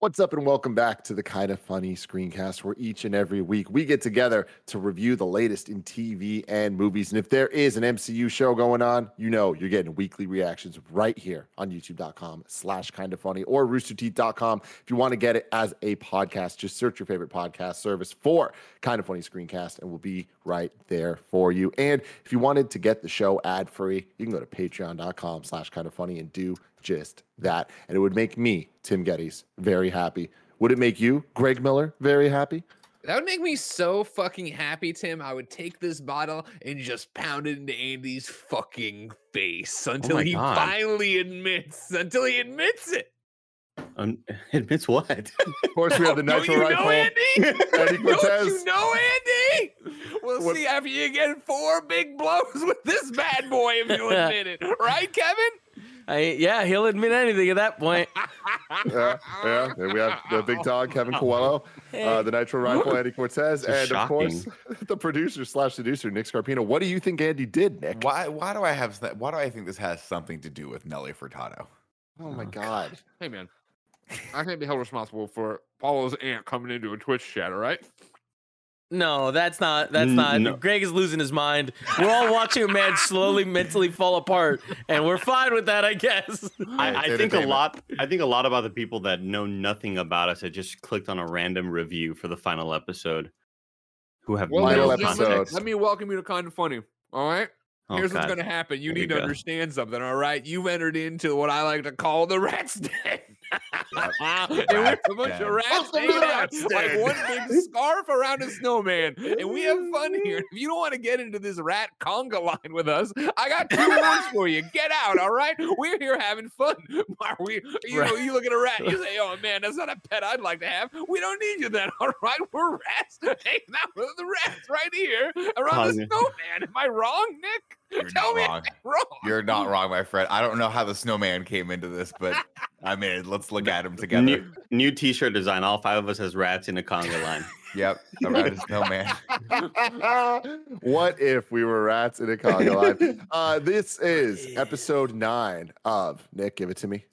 What's up, and welcome back to the Kind of Funny screencast, where each and every week we get together to review the latest in TV and movies. And if there is an MCU show going on, you know you're getting weekly reactions right here on youtube.com slash kind of funny or roosterteeth.com. If you want to get it as a podcast, just search your favorite podcast service for Kind of Funny Screencast, and we'll be right there for you. And if you wanted to get the show ad free, you can go to patreon.com slash kind of funny and do just that. And it would make me, Tim Gettys, very happy. Would it make you, Greg Miller, very happy? That would make me so fucking happy, Tim. I would take this bottle and just pound it into Andy's fucking face until my he God. finally admits, until he admits it. Um, admits what? Of course, we have the Don't you Rifle. know, Andy? Eddie Don't Cortez. you know, Andy? We'll What- see after you get four big blows with this bad boy if you admit it. Right, Kevin? I, yeah, he'll admit anything at that point. Yeah, yeah. And we have the big dog, Kevin Coelho, uh, the Nitro Rifle, Andy Cortez, This is and of course, the producer slash seducer, Nick Scarpino. What do you think Andy did, Nick? Why? Why do I have? that- Why do I think this has something to do with Nelly Furtado? Oh my God. Hey, man. I can't be held responsible for Paulo's aunt coming into a Twitch chat, all right? No, that's not. That's not. No. Greg is losing his mind. We're all watching a man slowly mentally fall apart, and we're fine with that, I guess. I, I think a lot. I think a lot about the people that know nothing about us that just clicked on a random review for the final episode, who have Well, no ladies and episode. let me welcome you to Kind of Funny, all right? Oh, Here's what's going to happen. You Here we need to go. understand something, all right? You've entered into what I like to call the rat's den. and we have a bunch of rats Welcome to hanging the out rat's like one big scarf around a snowman. And we have fun here. If you don't want to get into this rat conga line with us, I got two words for you. Get out, all right? We're here having fun. Are we, you know, you look at a rat, you say, oh man, that's not a pet I'd like to have. We don't need you then, all right? We're rats hanging out with the rats right here around the snowman. Am I wrong, Nick? You're Tell not me wrong. I'm wrong. You're not wrong, my friend. I don't know how the snowman came into this, but I mean, let's look at him together. New, new T-shirt design. All five of us as rats in a conga line. Yep, around a snowman. what if we were rats in a conga line? Uh, this is episode nine of Nick. Give it to me.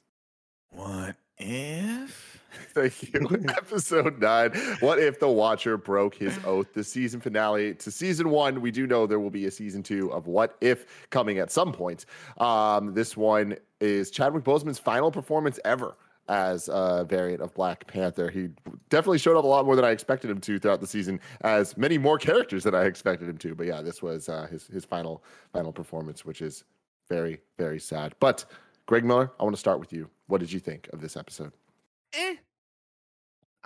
What if? Thank you. Episode nine. What if the Watcher broke his oath? The season finale to season one. We do know there will be a season two of What If coming at some point. Um, this one is Chadwick Boseman's final performance ever as a variant of Black Panther. He definitely showed up a lot more than I expected him to throughout the season, as many more characters than I expected him to. But yeah, this was uh, his his final final performance, which is very very sad. But Greg Miller, I want to start with you. What did you think of this episode? eh.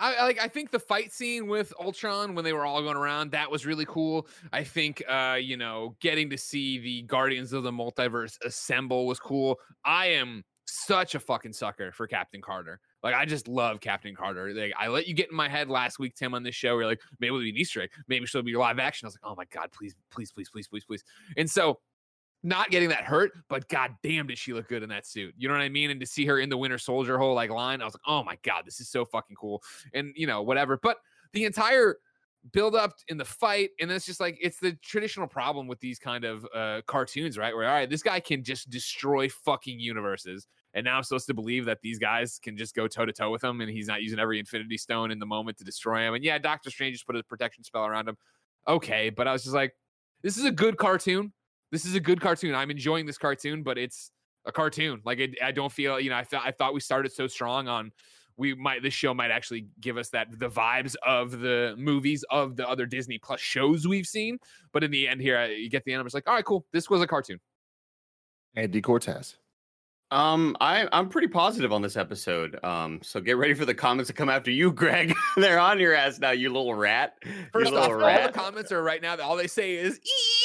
I like. I think the fight scene with Ultron when they were all going around that was really cool. I think, uh, you know, getting to see the Guardians of the Multiverse assemble was cool. I am such a fucking sucker for Captain Carter. Like, I just love Captain Carter. Like, I let you get in my head last week, Tim, on this show. You're like, maybe it'll be an Easter egg. Maybe she'll be live action. I was like, oh my god, please, please, please, please, please, please. And so not getting that hurt, but god damn did she look good in that suit. You know what I mean? And to see her in the Winter Soldier whole like line, I was like, oh my god, this is so fucking cool. And you know, whatever. But the entire build up in the fight, and it's just like it's the traditional problem with these kind of uh cartoons, right? Where all right, this guy can just destroy fucking universes. And now I'm supposed to believe that these guys can just go toe to toe with him and he's not using every infinity stone in the moment to destroy him. And yeah, Doctor Strange just put a protection spell around him. Okay, but I was just like, this is a good cartoon this is a good cartoon. I'm enjoying this cartoon, but it's a cartoon. Like it, I don't feel, you know, I thought I thought we started so strong on we might this show might actually give us that the vibes of the movies of the other Disney Plus shows we've seen. But in the end, here I- you get the end. I'm just like, all right, cool. This was a cartoon. Andy Cortez. Um, I I'm pretty positive on this episode. Um, so get ready for the comments to come after you, Greg. They're on your ass now, you little rat. First you off, little all the comments are right now. All they say is, "Ee,"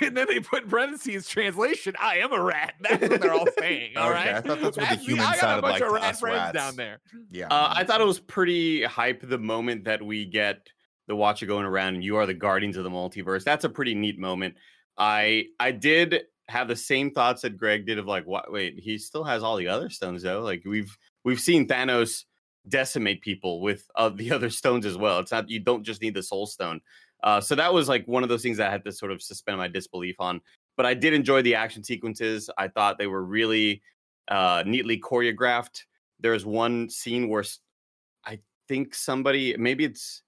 and then they put in parentheses translation. I am a rat. That's what they're all saying. All Okay, right. I thought that's what the me. humans I got a bunch like of rat friends rats. down there. Yeah. Uh, I thought it was pretty hype the moment that we get the Watcher going around and you are the Guardians of the Multiverse. That's a pretty neat moment. I I did have the same thoughts that Greg did of like, what? Wait, he still has all the other stones though. Like we've we've seen Thanos decimate people with uh, the other stones as well. It's not you don't just need the Soul Stone. Uh, so that was like one of those things that I had to sort of suspend my disbelief on. But I did enjoy the action sequences. I thought they were really uh, neatly choreographed. There's one scene where I think somebody maybe it's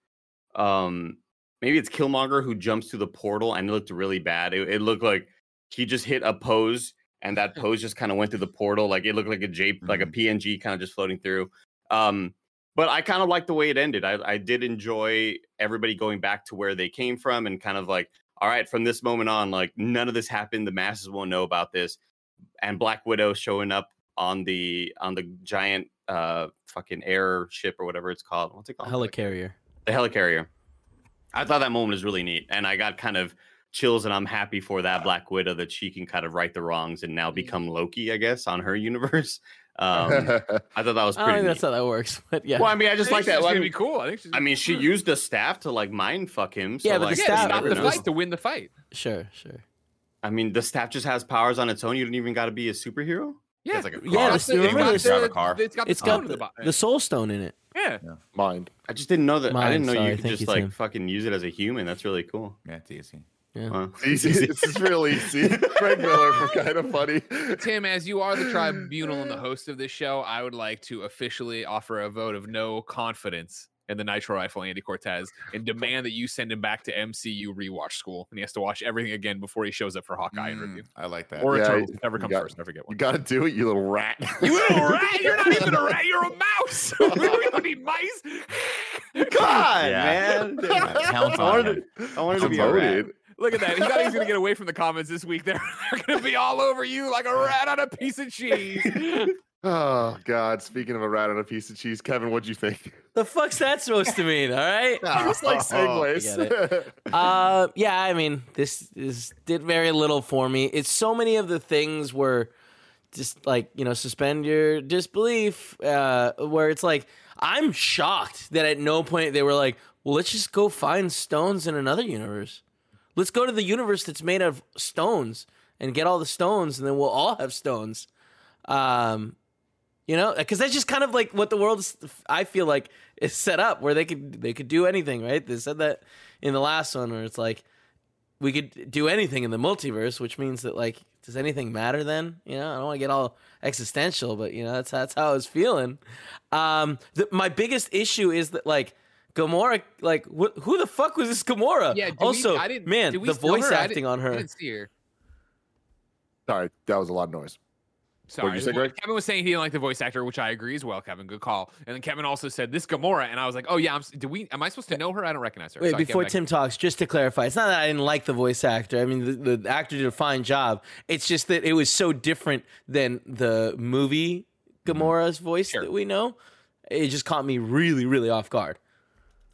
um maybe it's Killmonger who jumps through the portal and it looked really bad. It, it looked like he just hit a pose and that pose just kind of went through the portal. Like it looked like a J like a PNG kind of just floating through. Um but I kind of like the way it ended. I, I did enjoy everybody going back to where they came from and kind of like, all right, from this moment on, like none of this happened. The masses won't know about this. And Black Widow showing up on the on the giant uh fucking air ship or whatever it's called. What's it called? Helicarrier. the helicarrier. I thought that moment was really neat, and I got kind of chills, and I'm happy for that Black Widow that she can kind of right the wrongs and now become Loki, I guess, on her universe. Um, I thought that was I don't pretty. think that's how that works, but yeah. Well, I mean, I just I like that. she's Well, I gonna mean, be cool. I think she's I mean, she used the staff to like mind fuck him. So Yeah, but the like, yeah, staff- to the fight to win the fight. sure, sure. I mean, the staff just has powers on its own. You don't even got to be a superhero. Yeah, It's like a Yeah, car. this- it's remember the- this- a car. It's got the It's stone got in the, the, the soul stone in it. yeah. Mind. I just didn't know that. I didn't know sorry, you could just you, like Tim. fucking use it as a human. That's really cool. Yeah, it's easy. Yeah. Wow. Easy. this is real easy. Greg Miller from Kind of Funny. Tim, as you are the tribunal and the host of this show, I would like to officially offer a vote of no confidence in the Nitro Rifle Andy Cortez and demand that you send him back to MCU rewatch school and he has to watch everything again before he shows up for Hawkeye and Mm, review. I like that. Or Yeah, Eternals, you whichever comes got- first. I forget You got to do it, you little rat. You little rat! You're not even a rat. You're a mouse. we don't need mice. God, Yeah. man. Yeah, count I on wanted, to, I wanted to be a rat. Demoted. Look at that. He thought he was going to get away from the comments this week. They're, they're going to be all over you like a rat on a piece of cheese. Oh God! Speaking of a rat on a piece of cheese, Kevin, what'd you think? The fuck's that supposed to mean? All right. Just like Oh, uh yeah i mean this is did very little for me it's so many of the things were just like you know suspend your disbelief uh where it's like i'm shocked that at no point they were like well let's just go find stones in another universe let's go to the universe that's made of stones and get all the stones and then we'll all have stones. Um you know because that's just kind of like what the world is i feel like is set up where they could they could do anything right? They said that in the last one where it's like we could do anything in the multiverse which means that like does anything matter then? You know i don't want to get all existential but you know that's that's how i was feeling. Um the, my biggest issue is that like Gamora, like wh- who the fuck was this Gamora? Yeah. do we- also, I didn't, man, did the voice her? I acting didn't- on I her. didn't see her. Sorry, that was a lot of noise. Sorry. you say, Greg? Kevin was saying he didn't like the voice actor, which I agree as well. Kevin, good call. And then Kevin also said this Gamora, and I was like, oh yeah, I'm. Do we? Am I supposed to know her? I don't recognize her. Wait, Sorry, before Kevin, Tim talks, just to clarify, it's not that I didn't like the voice actor. I mean, the, the actor did a fine job. It's just that it was so different than the movie Gamora's voice Sure. that we know. It just caught me really, really off guard.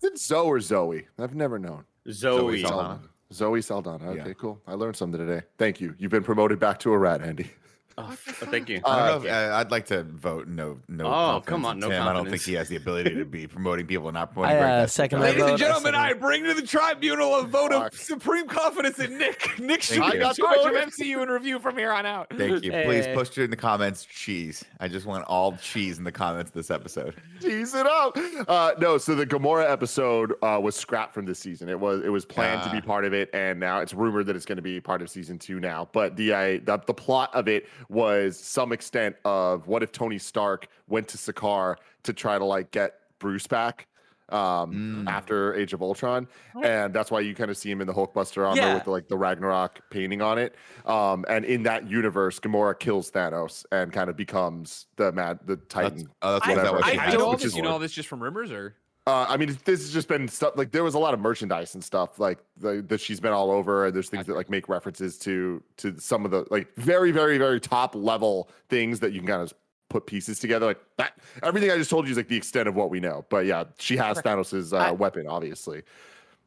Is it Zoe or Zoe? I've never known. Zoe. Saldana. Zoe Saldana. Okay, Yeah. cool. I learned something today. Thank you. You've been promoted back to a rat, Andy. Oh, thank you. I Uh, don't know if, uh, I'd like to vote no. No. Oh, come on, no Tim. I don't think he has the ability to be promoting people and not promoting. I, uh, second that's- that Ladies and vote, I gentlemen, second I bring to the tribunal a vote Fuck. of supreme confidence in Nick. Nick should I be in got the charge of. MCU and review from here on out. Thank you. Please Hey. post it in the comments. Cheese. I just want all cheese in the comments of this episode. Cheese it up. Uh, no, so the Gamora episode uh, was scrapped from this season. It was it was planned to be Ah. part of it, and now it's rumored that it's going to be part of season two now. But the, uh, the the plot of it was some extent of what if Tony Stark went to Sakaar to try to like get Bruce back um Mm. after Age of Ultron and that's why you kind of see him in the Hulkbuster armor Yeah. with the, like the Ragnarok painting on it um and in that universe Gamora kills Thanos and kind of becomes the mad the That's, Titan oh, that's I- is that what I, she I I know all this. You know all this just from rumors, or uh, I mean, this has just been stuff like there was a lot of merchandise and stuff like the, that she's been all over, and there's things that like make references to to some of the like very very very top level things that you can kind of put pieces together. Like that, everything I just told you is like the extent of what we know. But yeah, she has Thanos's uh, I- weapon, obviously.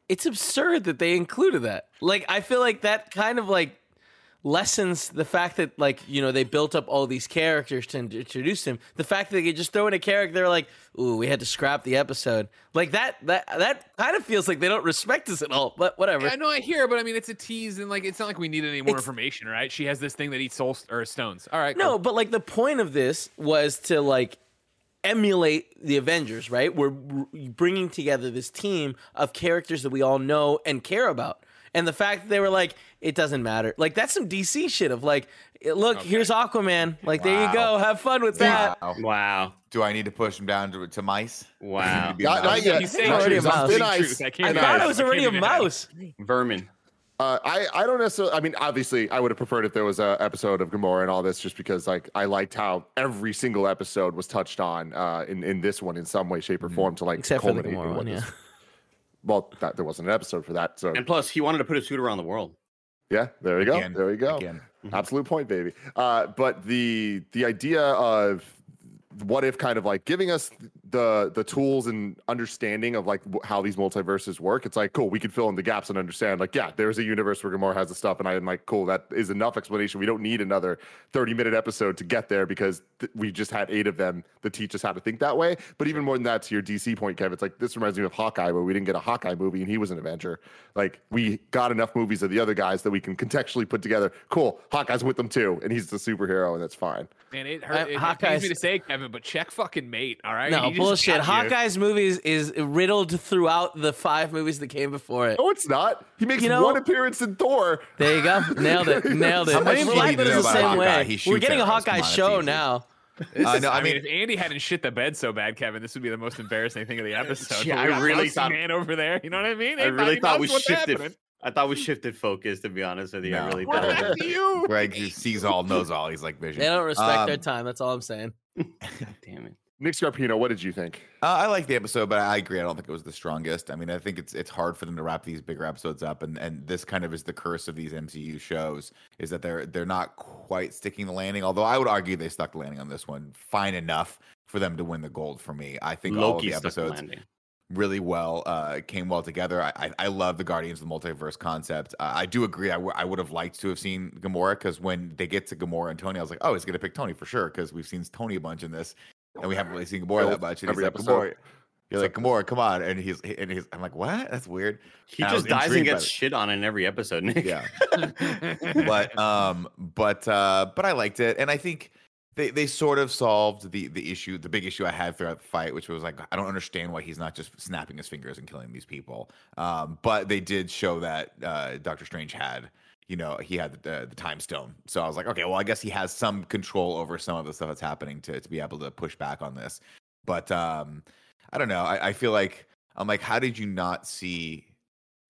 it's absurd that they included that. Like I feel like that kind of like lessens the fact that like you know they built up all these characters to introduce him. The fact that they could just throw in a character they're like, "Ooh, we had to scrap the episode," like that. That that kind of feels like they don't respect us at all. But whatever. I know I hear, but I mean, it's a tease, and like, it's not like we need any more It's- information, right? She has this thing that eats soul or stones. All right, No, cool. but like the point of this was to like emulate the Avengers, right? We're bringing together this team of characters that we all know and care about. And the fact that they were like, it doesn't matter. Like that's some DC shit of like, look, Okay. here's Aquaman. Like there you go, have fun with that. Wow. Wow. Do I need to push him down to, to mice? Wow. To Not- mouse? not yet. He's saying already a. I'm mouse. saying Thin ice. truth. I can't I thought mad. it was already a can't be mad. mouse. Vermin. Uh, I I don't necessarily. I mean, obviously, I would have preferred if there was a episode of Gamora and all this, just because like I liked how every single episode was touched on uh, in in this one in some way, shape, or form to like Except for the culminate in Gamora what one, this- yeah. Well, that, there wasn't an episode for that, so And plus, he wanted to put a suit around the world. yeah, there you go, Again. there you go. Again. Absolute point, baby. Uh, but the the idea of what if kind of like giving us the the tools and understanding of like how these multiverses work. It's like cool, we could fill in the gaps and understand. Like, yeah, there's a universe where Gamora has the stuff, and I'm like, cool, that is enough explanation. We don't need another 30 minute episode to get there because th- we just had eight of them that teach us how to think that way. But even more than that, to your DC point, Kev, it's like this reminds me of Hawkeye, where we didn't get a Hawkeye movie and he was an Avenger. Like we got enough movies of the other guys that we can contextually put together. Cool, Hawkeye's with them too, and he's the superhero, and that's fine. Man, it Uh, hurt. It, it pains me to say, Kevin, but check fucking mate. All right. No He just bullshit. Hawkeye's movies is riddled throughout the five movies that came before it. No, it's not. He makes You know- one appearance in Thor. There you go. Nailed it. Nailed it. How I much mean, do you Black Widow's the same Hawkeye? way. We're getting a Hawkeye on, show easy. now. This I is- know, I I mean, mean- if Andy hadn't shit the bed so bad, Kevin, this would be the most embarrassing thing of the episode. Yeah, I really Mousy thought- man over there. You know what I mean? I really thought we shifted. happening? I thought we shifted focus. To be honest with you, I really What thought. happened you? Greg who sees all, knows all. He's like vision. They don't respect their Um, time. That's all I'm saying. Damn it. Nick Scarpino, what did you think? Uh, I like the episode, but I agree. I don't think it was the strongest. I mean, I think it's it's hard for them to wrap these bigger episodes up, and and this kind of is the curse of these MCU shows is that they're they're not quite sticking the landing. Although I would argue they stuck the landing on this one fine enough for them to win the gold for me. I think all of the stuck the episodes really well, uh, came well together. I, I, I love the Guardians of the Multiverse concept. Uh, I do agree. I, w- I would have liked to have seen Gamora because when they get to Gamora and Tony, I was like, oh, he's going to pick Tony for sure because we've seen Tony a bunch in this and we haven't really seen Gamora that much. And Every he's like, episode. Gamora. You're like, Gamora, come on. And he's, and he's, I'm like, what? That's weird. He And just dies and gets shit on in every episode, Nick. Yeah. but um but uh but I liked it and I think they they sort of solved the the issue the big issue I had throughout the fight which was like I don't understand why he's not just snapping his fingers and killing these people um but they did show that uh Doctor Strange had you know he had the, the time stone so I was like okay well I guess he has some control over some of the stuff that's happening to to be able to push back on this but um I don't know I, I feel like I'm like how did you not see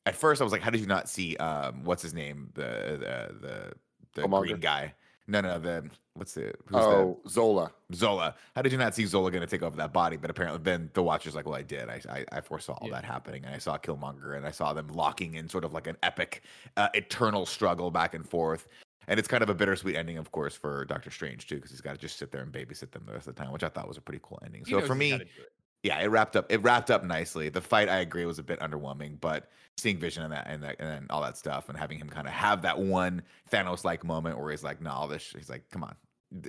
at first I was like, how did you not see um what's his name? The the the, the green guy. No, no, the what's it? who's Oh, Zola. Zola. How did you not see Zola gonna take over that body? But apparently then the watcher's like, Well, I did. I I, I foresaw all Yeah. that happening and I saw Killmonger and I saw them locking in sort of like an epic uh, eternal struggle back and forth. And it's kind of a bittersweet ending, of course, for Doctor Strange too, because he's got to just sit there and babysit them the rest of the time, which I thought was a pretty cool ending. He So for me, gotta do it. Yeah, it wrapped up. It wrapped up nicely. The fight, I agree, was a bit underwhelming, but seeing Vision and that and that and then all that stuff, and having him kind of have that one Thanos like moment where he's like, "No, all this." He's like, "Come on,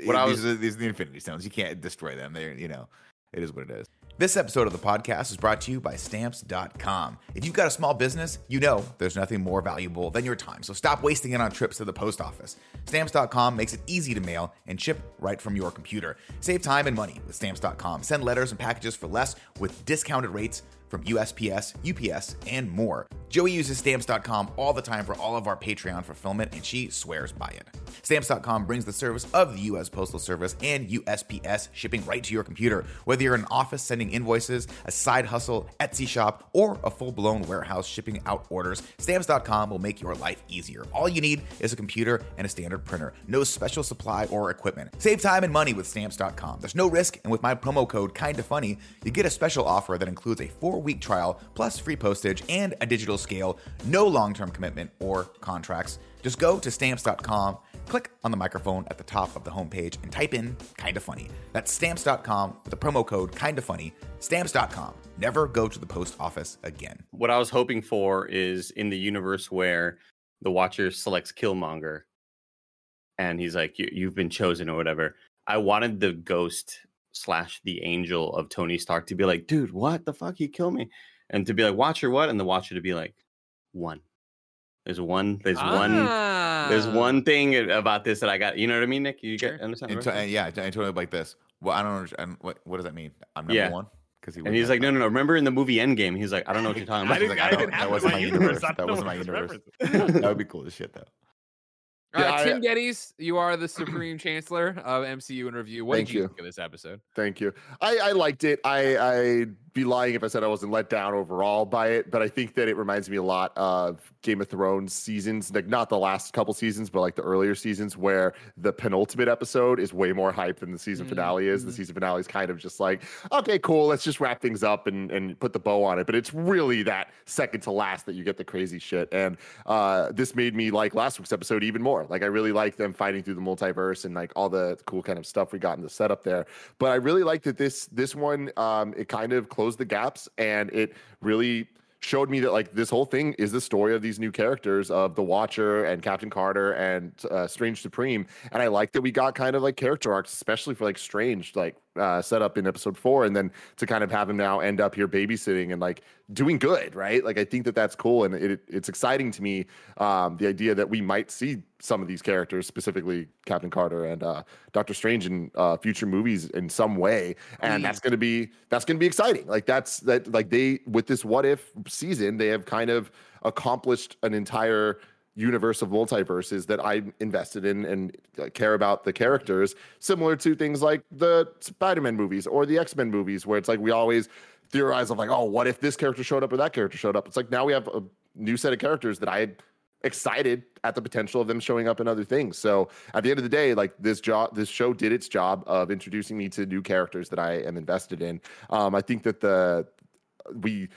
What I these was- are these are the Infinity Stones. You can't destroy them. They're you know, it is what it is." This episode of the podcast is brought to you by Stamps.com. If you've got a small business, you know there's nothing more valuable than your time. So stop wasting it on trips to the post office. Stamps.com makes it easy to mail and ship right from your computer. Save time and money with Stamps.com. Send letters and packages for less with discounted rates from USPS, UPS, and more. Joey uses Stamps.com all the time for all of our Patreon fulfillment, and she swears by it. Stamps.com brings the service of the U.S. Postal Service and USPS shipping right to your computer. Whether you're in an office sending invoices, a side hustle, Etsy shop, or a full blown warehouse shipping out orders, Stamps.com will make your life easier. All you need is a computer and a standard printer. No special supply or equipment. Save time and money with Stamps.com. There's no risk, and with my promo code Kinda Funny, you get a special offer that includes a four week trial plus free postage and a digital scale. No long term commitment or contracts. Just go to Stamps.com, click on the microphone at the top of the homepage, and type in Kinda Funny. That's Stamps.com with the promo code Kinda Funny. Stamps.com. Never go to the post office again. What I was hoping for is in the universe where the Watcher selects Killmonger, and he's like, you, "You've been chosen" or whatever. I wanted the ghost slash the angel of Tony Stark to be like, "Dude, what the fuck? He killed me," and to be like, "Watcher, what?" and the Watcher to be like, "One." There's one. There's one. There's Ah. one thing about this that I got. You know what I mean, Nick? You Sure. get understand? And what to- I'm and yeah, and totally like this. Well, I don't understand. What, what does that mean? I'm number Yeah. one. because he And he's like, no, no, no. Remember in the movie Endgame, he's like, I don't know what you're talking about. didn't- He's like, I I don't- didn't that wasn't my my universe. universe. That wasn't my universe. that would be cool as shit though. Uh, Yeah, I- Tim Gettys, you are the supreme chancellor of MCU in review. What Thank did you, you. think of this episode? Thank you. I, I liked it. I, I'd be lying if I said I wasn't let down overall by it, but I think that it reminds me a lot of Game of Thrones seasons, like not the last couple seasons, but like the earlier seasons where the penultimate episode is way more hype than the season finale is. The Mhm. season finale is kind of just like, okay, cool, let's just wrap things up and, and put the bow on it. But it's really that second to last that you get the crazy shit. And uh, this made me like last week's episode even more. Like I really like them fighting through the multiverse and like all the cool kind of stuff we got in the setup there. But I really like that this this one um, it kind of closed the gaps and it really showed me that like this whole thing is the story of these new characters of the Watcher and Captain Carter and uh, Strange Supreme. And I like that we got kind of like character arcs, especially for like Strange, like uh, set up in episode four, and then to kind of have him now end up here babysitting and like doing good, right? Like I think that that's cool, and it, it's exciting to me. Um, the idea that we might see some of these characters, specifically Captain Carter and uh, Doctor Strange, in uh, future movies in some way, and that's gonna be that's gonna be exciting. Like that's that like they with this what if season, they have kind of accomplished an entire universe of multiverses that I'm invested in and care about the characters, similar to things like the Spider-Man movies or the X-Men movies, where it's like we always theorize of like, oh, what if this character showed up or that character showed up? It's like now we have a new set of characters that I excited at the potential of them showing up in other things. So at the end of the day, like this job, this show did its job of introducing me to new characters that I am invested in. Um, I think that the we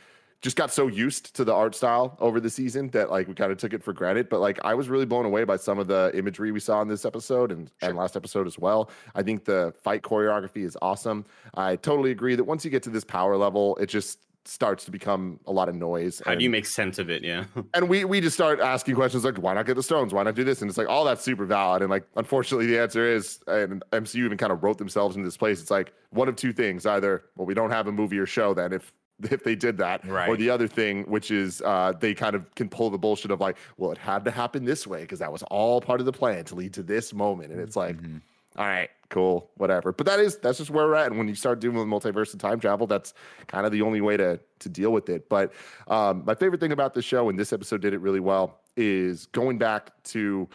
just got so used to the art style over the season that like we kind of took it for granted. But like I was really blown away by some of the imagery we saw in this episode and, and last episode as well. I think the fight choreography is awesome. I totally agree that once you get to this power level, it just starts to become a lot of noise. How do and- you make sense of it? Yeah. and we we just start asking questions like why not get the stones why not do this and it's like all that's super valid and like unfortunately the answer is and mcu even kind of wrote themselves into this place it's like one of two things either well we don't have a movie or show then if if they did that or the other thing which is uh, they kind of can pull the bullshit of like well it had to happen this way because that was all part of the plan to lead to this moment and it's like Mhm. all right, cool, whatever. But that is that's just where we're at. And when you start doing the multiverse and time travel, that's kind of the only way to to deal with it. But um, my favorite thing about the show, and this episode did it really well, is going back to,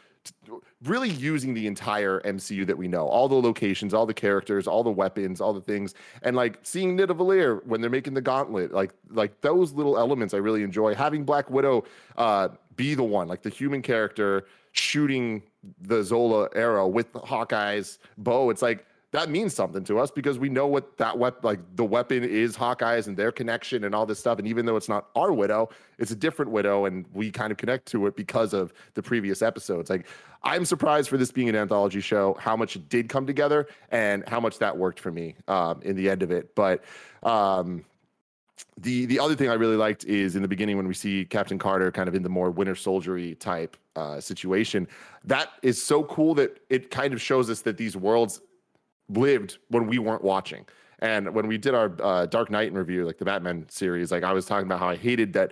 to really using the entire MCU that we know, all the locations, all the characters, all the weapons, all the things, and like seeing Nidavellir when they're making the gauntlet, like like those little elements I really enjoy. Having Black Widow uh, be the one, like the human character shooting the Zola arrow with Hawkeye's bow. It's like that means something to us because we know what that weapon, like the weapon is Hawkeye's and their connection and all this stuff. And even though it's not our widow, it's a different widow, and we kind of connect to it because of the previous episodes. Like I'm surprised for this being an anthology show, how much it did come together and how much that worked for me um, in the end of it. But um, the the other thing I really liked is in the beginning when we see Captain Carter kind of in the more Winter Soldiery type uh, situation. That is so cool that it kind of shows us that these worlds lived when we weren't watching. And when we did our uh, Dark Knight review, like the Batman series, like I was talking about how I hated that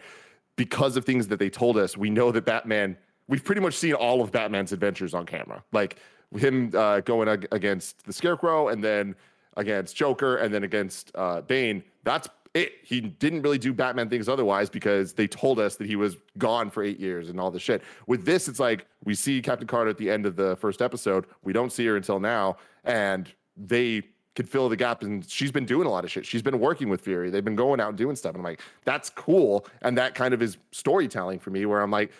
because of things that they told us, we know that Batman, we've pretty much seen all of Batman's adventures on camera. Like him uh, going ag- against the Scarecrow and then against Joker and then against uh, Bane. That's it. He didn't really do Batman things otherwise because they told us that he was gone for eight years and all this shit. With this, it's like we see Captain Carter at the end of the first episode. We don't see her until now. And they could fill the gap and she's been doing a lot of shit. She's been working with Fury. They've been going out and doing stuff. And I'm like, that's cool. And that kind of is storytelling for me where I'm like,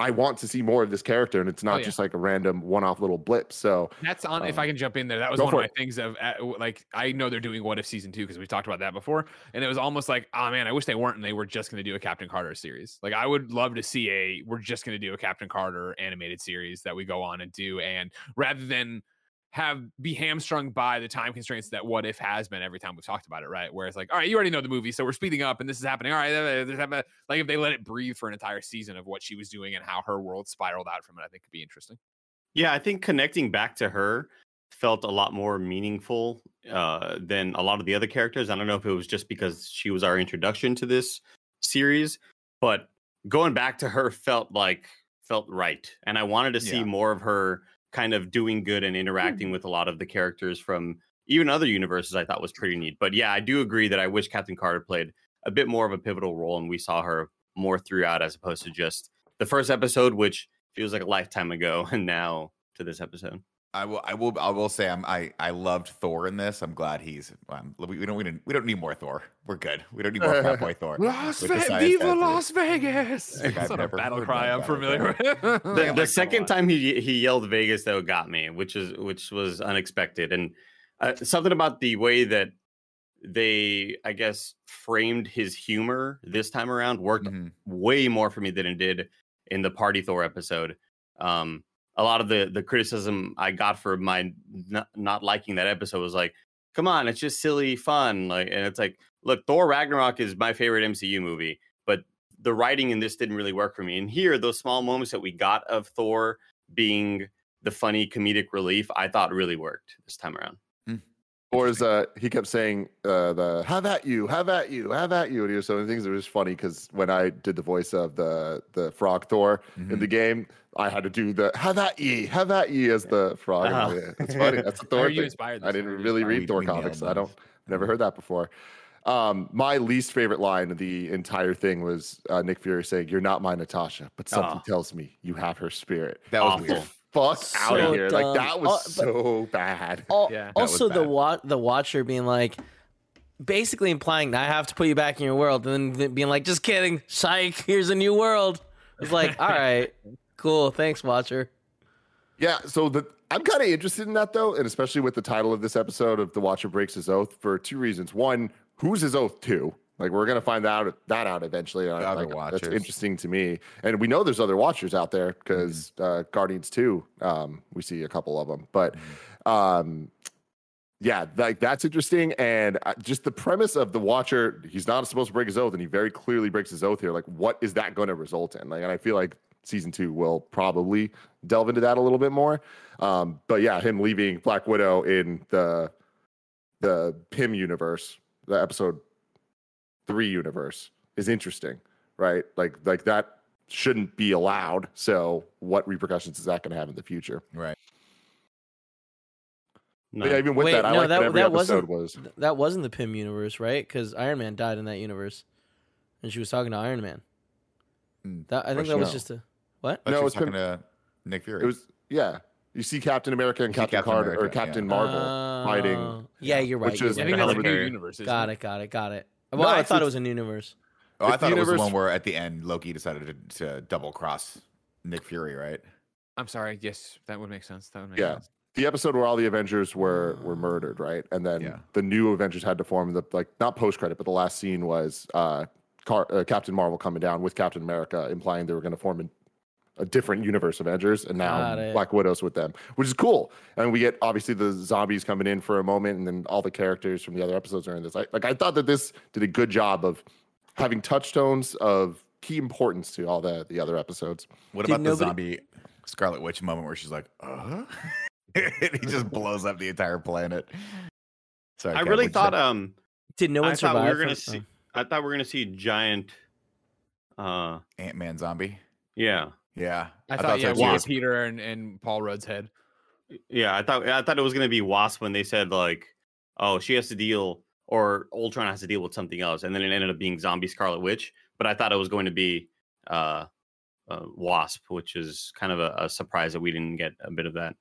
I want to see more of this character and it's not Oh, yeah. just like a random one-off little blip. So That's on. if Um, I can jump in there, that was one of my things of uh, like I know they're doing What If season two because we talked about that before, and it was almost like, oh man, I wish they weren't, and they were just going to do a Captain Carter series. Like I would love to see a we're just going to do a Captain Carter animated series that we go on and do, and rather than have be hamstrung by the time constraints that What If has been every time we've talked about it, right? Where it's like, all right, you already know the movie, so we're speeding up, and this is happening. All right, like if they let it breathe for an entire season of what she was doing and how her world spiraled out from it, I think could be interesting. Yeah, I think connecting back to her felt a lot more meaningful uh, than a lot of the other characters. I don't know if it was just because she was our introduction to this series, but going back to her felt like felt right, and I wanted to see Yeah. more of her kind of doing good and interacting hmm. with a lot of the characters from even other universes I thought was pretty neat. But yeah, I do agree that I wish Captain Carter played a bit more of a pivotal role and we saw her more throughout as opposed to just the first episode, which feels like a lifetime ago, and now to this episode. I will. I will. I will say. I'm. I. I loved Thor in this. I'm glad he's. Um, we, we don't. We don't. We don't need more Thor. We're good. We don't need more fat boy Thor. Las with the Ve- Viva. Las Vegas! Like, I've That's not a battle cry I'm familiar with. The, the like second that a lot. time he he yelled Vegas though got me, which is which was unexpected, and uh, something about the way that they, I guess, framed his humor this time around worked Mhm. way more for me than it did in the Party Thor episode. Um, a lot of the the criticism I got for my not, not liking that episode was like, "Come on, it's just silly fun." Like, and it's like, look, Thor Ragnarok is my favorite MCU movie, but the writing in this didn't really work for me. And here, those small moments that we got of Thor being the funny comedic relief, I thought really worked this time around. Or is uh, he kept saying, uh, the "Have at you, have at you, have at you," and he was so many things. It was just funny because when I did the voice of the the frog Thor in the game, I had to do the "Have at ye, have at ye" as the frog. Uh-huh. It's funny. That's a Thor you thing. I didn't How are you really read Thor comics. I don't never heard that before. Um, my least favorite line of the entire thing was uh, Nick Fury saying, "You're not my Natasha, but something Oh. tells me you have her spirit." That was Awful. weird. Fuck out of here! Like that was but- so bad. Al- Yeah. That was also, the wa- the Watcher being like, basically implying I have to put you back in your world, and then being like, just kidding, psych. Here's a new world. It's like, all right, cool, thanks, Watcher. Yeah, so the I'm kind of interested in that though, and especially with the title of this episode of The Watcher Breaks His Oath for two reasons. One, who's his oath to? Like we're gonna find out that out eventually. other like, That's interesting to me, and we know there's other Watchers out there because uh, Guardians Two, um, we see a couple of them. But um, yeah, like that's interesting, and uh, just the premise of the Watcher, he's not supposed to break his oath, and he very clearly breaks his oath here. Like, what is that going to result in? Like, and I feel like season two will probably delve into that a little bit more. Um, but yeah, him leaving Black Widow in the the Pym universe, the episode three universe is interesting, right? Like like that shouldn't be allowed. So what repercussions is that going to have in the future? Right. No. Yeah, even with Wait, that, I no, like that- that, every that episode wasn't- was. Th- That wasn't the Pym universe, right? Because Iron Man died in that universe, and she was talking to Iron Man. Mm. That, I think Question that was no. just a what? No, she was talking been- to Nick Fury. It was yeah. You see Captain America and Captain, Captain Carter or America, yeah. Captain Marvel fighting. Oh. Yeah, you're right. Which you're is I right. think that's Hell a new universe. Got it? it. Got it. Got it. No, Well, I thought it it's- was a new universe. oh, I it's thought it was the one where at the end Loki decided to, to double cross Nick Fury, right? I'm sorry. Yes, that would make sense. That would make Yeah. sense. The episode where all the Avengers were were murdered, right? And then Yeah. the new Avengers had to form. The like not post credit, but the last scene was uh, Car- uh, Captain Marvel coming down with Captain America, implying they were going to form an, a different universe Avengers, and now Black Widow's with them, which is cool. And we get obviously the zombies coming in for a moment, and then all the characters from the other episodes are in this. Like, like I thought that this did a good job of having touchstones of key importance to all the the other episodes. What Did about the zombie Scarlet Witch moment where she's like, uh and he just blows up the entire planet. Sorry, I Kev, really thought say? um Did no one I survive? thought we were gonna from- see oh. I thought we were gonna see giant uh Ant Man zombie. yeah. Yeah, I, thought, yeah, so Peter. Peter and, and Paul Rudd's head. Yeah, I thought I thought it was gonna be Wasp when they said like, oh, she has to deal or Ultron has to deal with something else, and then it ended up being Zombie Scarlet Witch. But I thought it was going to be uh, uh Wasp, which is kind of a, a surprise that we didn't get a bit of that,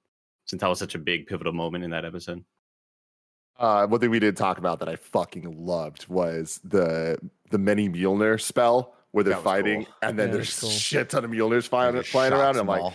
since that was such a big pivotal moment in that episode. Uh, one thing we did talk about that I fucking loved was the the many Mjolnir spell where they're fighting, cool. and then Yeah, there's that's cool. shit ton of Mjolnirs flying, Just flying around. And I'm like.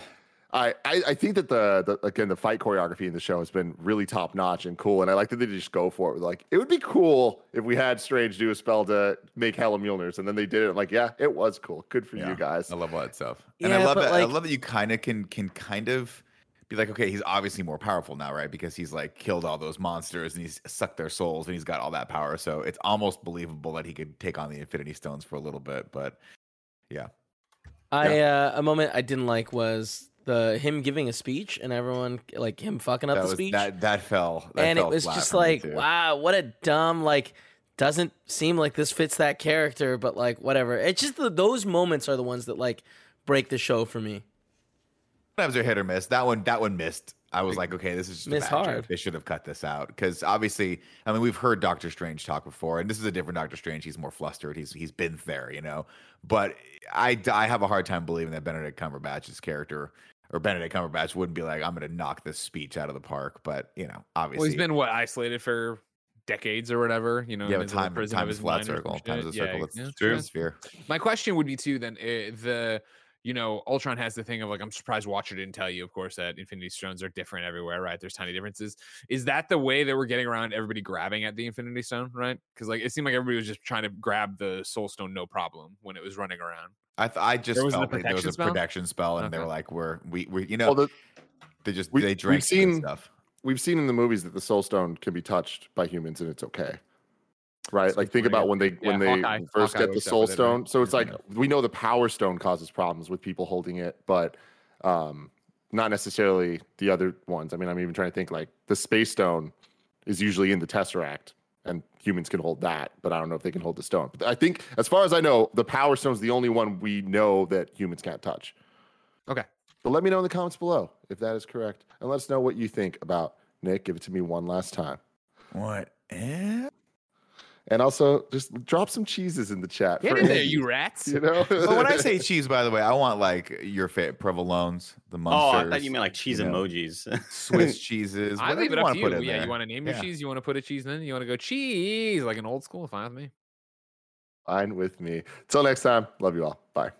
I, I I think that the, the again the fight choreography in the show has been really top notch and cool, and I like that they just go for it. Like it would be cool if we had Strange do a spell to make hella Mjolnirs, and then they did it. I'm like, yeah, it was cool. Good for Yeah, you guys. I love all that stuff, and I love but, that. I love that you kind of can can kind of be like, okay, he's obviously more powerful now, right? Because he's like killed all those monsters and he's sucked their souls and he's got all that power. So it's almost believable that he could take on the Infinity Stones for a little bit. But yeah, I uh, a moment I didn't like was the him giving a speech and everyone like him fucking up that the was speech, that that fell. that and it was just like, wow, what a dumb like. Doesn't seem like this fits that character, but like whatever. It's just the, those moments are the ones that like break the show for me. Sometimes they're hit or miss. That one, that one missed. I was like, okay, this is just a Miss bad joke. Hard. They should have cut this out because obviously, I mean, we've heard Doctor Strange talk before, and this is a different Doctor Strange. He's more flustered. He's he's been there, you know. But I I have a hard time believing that Benedict Cumberbatch's character or Benedict Cumberbatch wouldn't be like, I'm going to knock this speech out of the park. But you know, obviously, Well, he's been what isolated for decades or whatever. You know, yeah, but time prison time is flat mind or some circle. Time is a. Yeah, circle. That's yeah, true. Sphere. My question would be too then uh, the you know Ultron has the thing of like I'm surprised Watcher didn't tell you of course that Infinity Stones are different everywhere right there's tiny differences is that the way that we're getting around everybody grabbing at the Infinity Stone right because like it seemed like everybody was just trying to grab the Soul Stone no problem when it was running around I th- I just There wasn't a felt like there was a protection spell? protection spell, and they were like, we're we we you know Well, the, they just we- they we've seen- stuff. we've seen in the movies that the Soul Stone can be touched by humans and it's okay. Right? That's like think about when they when they Hawkeye- first Hawkeye get the Soul with it, right? Stone. So it's like we know the Power Stone causes problems with people holding it, but um not necessarily the other ones. I mean, I'm even trying to think like the Space Stone is usually in the Tesseract and humans can hold that, but I don't know if they can hold the stone. But I think as far as I know, the Power Stone is the only one we know that humans can't touch. Okay. But let me know in the comments below if that is correct. And let us know what you think about Nick. Give it to me one last time. What? Eh? And also just drop some cheeses in the chat. get for in there Andy, you rats You know? But when I say cheese, by the way, I want like your favorite provolones, the monsters. Oh. I thought you meant like cheese you know. emojis. Swiss cheeses. I whatever leave it up wanna put you in yeah there. you want to name your Yeah. cheese you want to put a cheese in you want to go cheese like an old school fine with me Fine with me. Till next time. Love you all. Bye.